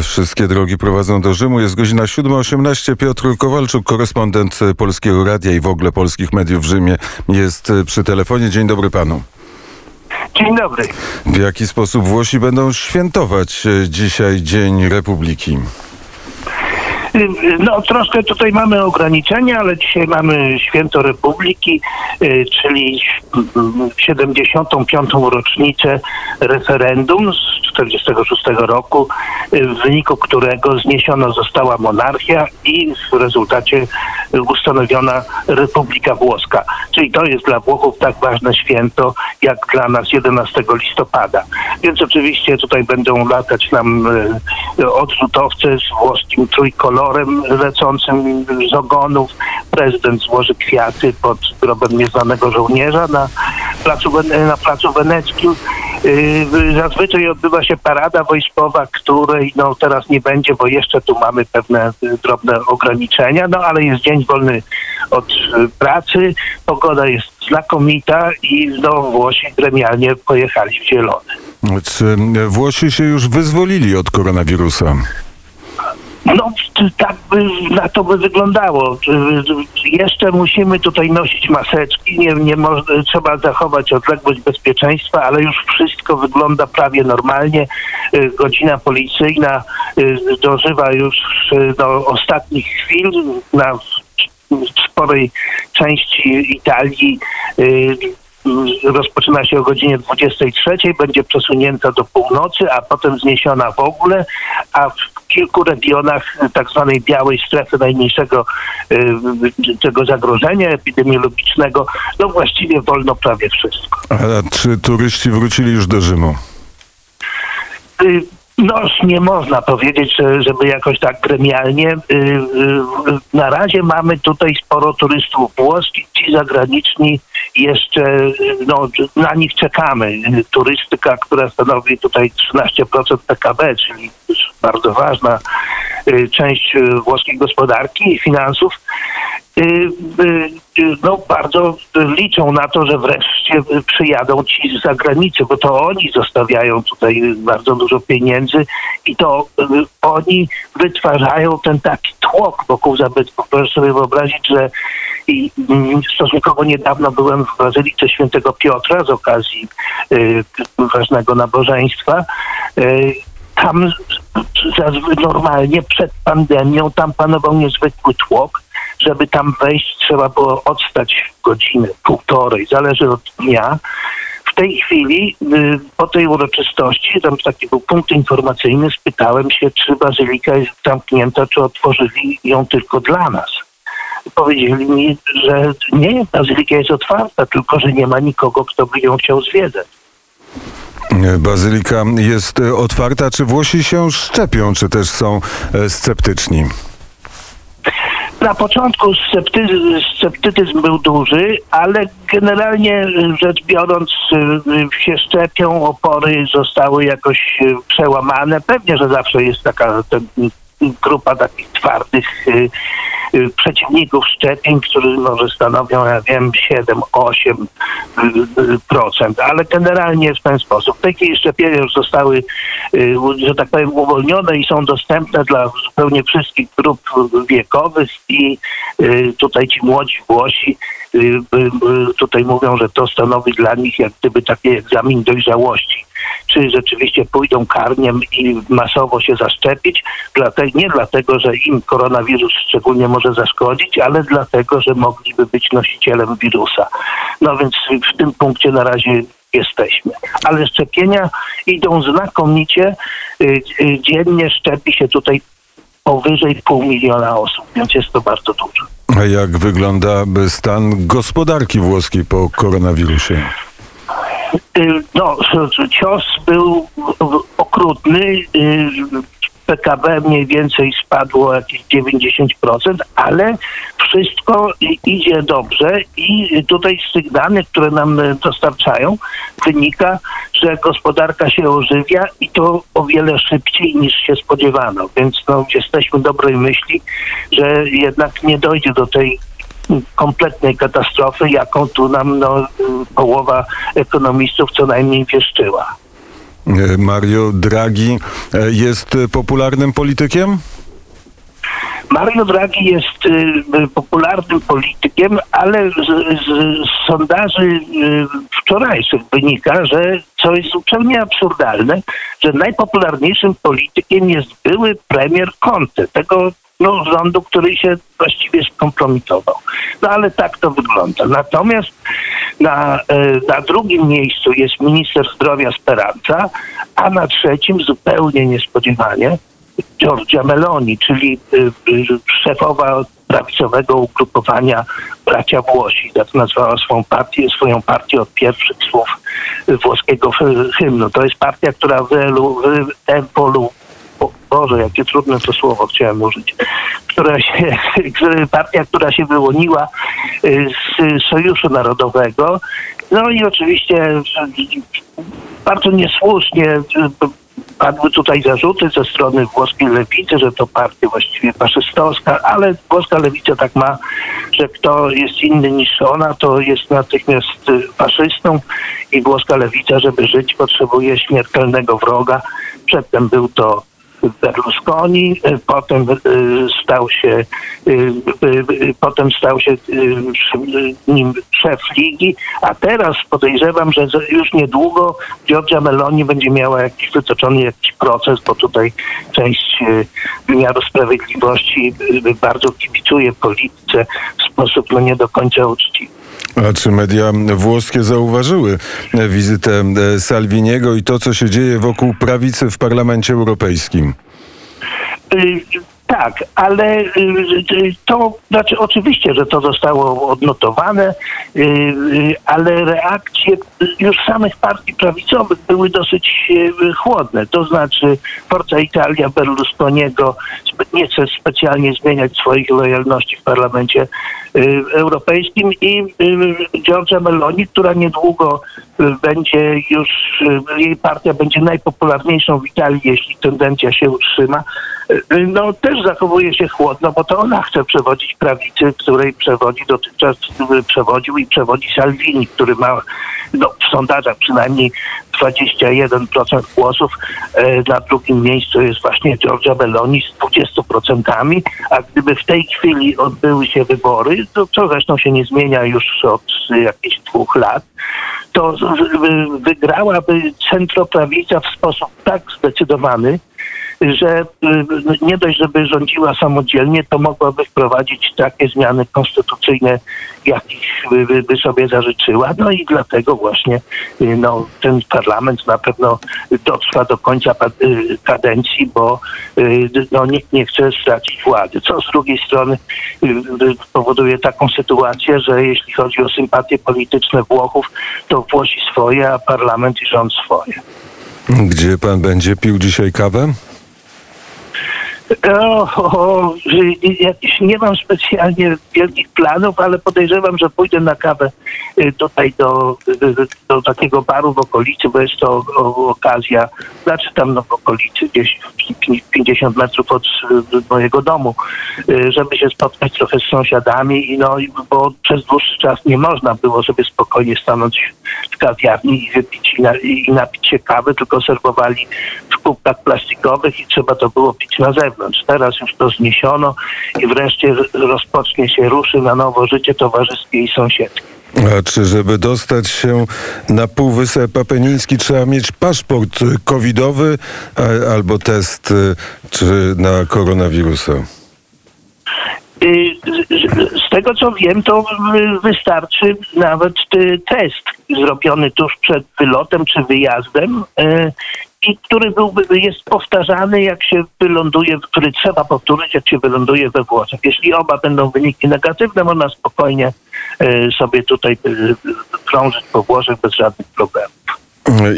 Wszystkie drogi prowadzą do Rzymu. Jest godzina 7.18. Piotr Kowalczuk, korespondent Polskiego Radia i w ogóle polskich mediów w Rzymie jest przy telefonie. Dzień dobry panu. Dzień dobry. W jaki sposób Włosi będą świętować dzisiaj Dzień Republiki? No troszkę tutaj mamy ograniczenia, ale dzisiaj mamy Święto Republiki, czyli 75. rocznicę referendum z 46 roku, y, w wyniku którego zniesiona została monarchia i w rezultacie ustanowiona Republika Włoska. Czyli to jest dla Włochów tak ważne święto, jak dla nas 11 listopada. Więc oczywiście tutaj będą latać nam y, odrzutowce z włoskim trójkolorem lecącym z ogonów. Prezydent złoży kwiaty pod grobem nieznanego żołnierza na placu, na placu weneckim. Y, zazwyczaj odbywa się parada wojskowa, której no, teraz nie będzie, bo jeszcze tu mamy pewne drobne ograniczenia, no ale jest dzień wolny od pracy, pogoda jest znakomita i no, Włosi gremialnie pojechali w zielony. Czy Włosi się już wyzwolili od koronawirusa? No, tak by na to by wyglądało. Jeszcze musimy tutaj nosić maseczki, nie, nie trzeba zachować odległość bezpieczeństwa, ale już wszystko wygląda prawie normalnie. Y, godzina policyjna y, dożywa już do ostatnich chwil na sporej części Italii y, rozpoczyna się o godzinie 23, będzie przesunięta do północy, a potem zniesiona w ogóle, a w kilku regionach tak zwanej białej strefy najmniejszego y, tego zagrożenia epidemiologicznego, no właściwie wolno prawie wszystko. A czy turyści wrócili już do Rzymu? Y, no, nie można powiedzieć, żeby jakoś tak gremialnie. Y, y, na razie mamy tutaj sporo turystów włoskich, ci zagraniczni jeszcze, no, na nich czekamy. Turystyka, która stanowi tutaj 13% PKB, czyli bardzo ważna y, część włoskiej gospodarki i finansów, no, bardzo liczą na to, że wreszcie przyjadą ci z zagranicy, bo to oni zostawiają tutaj bardzo dużo pieniędzy i to oni wytwarzają ten taki tłok wokół zabytków. Proszę sobie wyobrazić, że i stosunkowo niedawno byłem w Bazylice Świętego Piotra z okazji y, ważnego nabożeństwa. Tam normalnie przed pandemią tam panował niezwykły tłok żeby tam wejść, trzeba było odstać godzinę, półtorej, zależy od dnia. W tej chwili, y, po tej uroczystości, tam taki był punkt informacyjny, spytałem się, czy bazylika jest zamknięta, czy otworzyli ją tylko dla nas. Powiedzieli mi, że nie, bazylika jest otwarta, tylko że nie ma nikogo, kto by ją chciał zwiedzać. Bazylika jest otwarta. Czy Włosi się szczepią, czy też są e, sceptyczni? Na początku sceptyzm, sceptycyzm był duży, ale generalnie rzecz biorąc y, się szczepią, opory zostały jakoś przełamane. Pewnie, że zawsze jest taka grupa takich twardych przeciwników szczepień, którzy może stanowią, ja wiem, 7-8%, ale generalnie w ten sposób. Takie szczepienia już zostały, y, że tak powiem, uwolnione i są dostępne dla zupełnie wszystkich grup wiekowych i y, tutaj ci młodzi Włosi tutaj mówią, że to stanowi dla nich jak gdyby taki egzamin dojrzałości czy rzeczywiście pójdą karniem i masowo się zaszczepić. Nie dlatego, że im koronawirus szczególnie może zaszkodzić, ale dlatego, że mogliby być nosicielem wirusa. No więc w tym punkcie na razie jesteśmy. Ale szczepienia idą znakomicie. Y, y, dziennie szczepi się tutaj powyżej pół miliona osób, więc jest to bardzo dużo. Jak wygląda stan gospodarki włoskiej po koronawirusie? Y, no, cios był okrutny. PKB mniej więcej spadło jakieś 90%, ale wszystko idzie dobrze i tutaj z tych danych, które nam dostarczają, wynika, że gospodarka się ożywia i to o wiele szybciej niż się spodziewano. Więc no, jesteśmy dobrej myśli, że jednak nie dojdzie do tej kompletnej katastrofy, jaką tu nam no, połowa ekonomistów co najmniej wieszczyła. E, Mario Draghi e, jest e, popularnym politykiem? Mario Draghi jest y, popularnym politykiem, ale z, z, z sondaży y, wczorajszych wynika, że co jest zupełnie absurdalne, że najpopularniejszym politykiem jest były premier Conte, tego no, rządu, który się właściwie skompromitował. No ale tak to wygląda. Natomiast na, e, na drugim miejscu jest minister zdrowia Speranza, a na trzecim zupełnie niespodziewanie Giorgia Meloni, czyli y, szefowa prawicowego ugrupowania Bracia Włosi. Tak nazwała swoją partię, swoją partię od pierwszych słów włoskiego hymnu. To jest partia, która wyelu, wyewolu, o Boże, jakie trudne to słowo chciałem użyć, która się, partia, która się wyłoniła y, z Sojuszu Narodowego. No i oczywiście bardzo niesłusznie padły tutaj zarzuty ze strony włoskiej lewicy, że to partia właściwie faszystowska, ale włoska lewica tak ma, że kto jest inny niż ona, to jest natychmiast faszystą i włoska lewica, żeby żyć, potrzebuje śmiertelnego wroga. Przedtem był to Berlusconi, potem stał się potem stał się nim szef ligi, a teraz podejrzewam, że już niedługo Giorgia Meloni będzie miała jakiś wytoczony jakiś proces, bo tutaj część wymiaru sprawiedliwości bardzo kibicuje polityce w sposób no nie do końca uczciwy. A czy media włoskie zauważyły wizytę Salviniego i to, co się dzieje wokół prawicy w Parlamencie Europejskim? Tak, ale to znaczy oczywiście, że to zostało odnotowane, ale reakcje już samych partii prawicowych były dosyć chłodne. To znaczy Forza Italia Berlusconiego nie chce specjalnie zmieniać swoich lojalności w parlamencie europejskim i Giorgia Meloni, która niedługo będzie już, jej partia będzie najpopularniejszą w Italii, jeśli tendencja się utrzyma, no też zachowuje się chłodno, bo to ona chce przewodzić prawicy, której przewodzi dotychczas przewodził i przewodzi Salvini, który ma no, w sondażach przynajmniej 21% głosów. Na drugim miejscu jest właśnie Giorgia Meloni z 20%, a gdyby w tej chwili odbyły się wybory, to co zresztą się nie zmienia już od jakichś dwóch lat, to wygrałaby centroprawica w sposób tak zdecydowany, że y, nie dość, żeby rządziła samodzielnie, to mogłaby wprowadzić takie zmiany konstytucyjne, jakich by, sobie zażyczyła. No i dlatego właśnie y, no, ten parlament na pewno dotrwa do końca y, kadencji, bo no, nikt nie chce stracić władzy. Co z drugiej strony powoduje taką sytuację, że jeśli chodzi o sympatie polityczne Włochów, to Włosi swoje, a parlament i rząd swoje. Gdzie pan będzie pił dzisiaj kawę? O, o, nie mam specjalnie wielkich planów, ale podejrzewam, że pójdę na kawę y, tutaj do, do takiego baru w okolicy, bo jest to okazja, znaczy tam no w okolicy, gdzieś 50 metrów od mojego domu, y, żeby się spotkać trochę z sąsiadami, no bo przez dłuższy czas nie można było sobie spokojnie stanąć w kawiarni i wypić i, na, i napić się kawy, tylko serwowali w kubkach plastikowych i trzeba to było pić na zewnątrz. Teraz już to zniesiono i wreszcie rozpocznie się, ruszy na nowo życie towarzyskie i sąsiedzkie. A czy żeby dostać się na Półwysep Apeniński trzeba mieć paszport covidowy a, albo test y, czy na koronawirusa? Y, z tego co wiem, to wystarczy nawet test zrobiony tuż przed wylotem czy wyjazdem y, i który byłby, jest powtarzany, jak się wyląduje, który trzeba powtórzyć, jak się wyląduje we Włoszech. Jeśli oba będą wyniki negatywne, można spokojnie sobie tutaj krążyć po Włoszech bez żadnych problemów.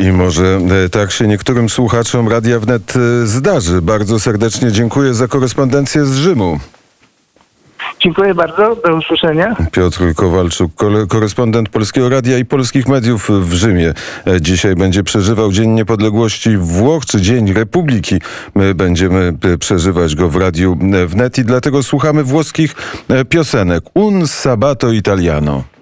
I może tak się niektórym słuchaczom Radia Wnet zdarzy. Bardzo serdecznie dziękuję za korespondencję z Rzymu. Dziękuję bardzo. Do usłyszenia. Piotr Kowalczuk, korespondent Polskiego Radia i polskich mediów w Rzymie. Dzisiaj będzie przeżywał Dzień Niepodległości Włoch, czy Dzień Republiki. My będziemy przeżywać go w Radiu Wnet i dlatego słuchamy włoskich piosenek. Un sabato italiano.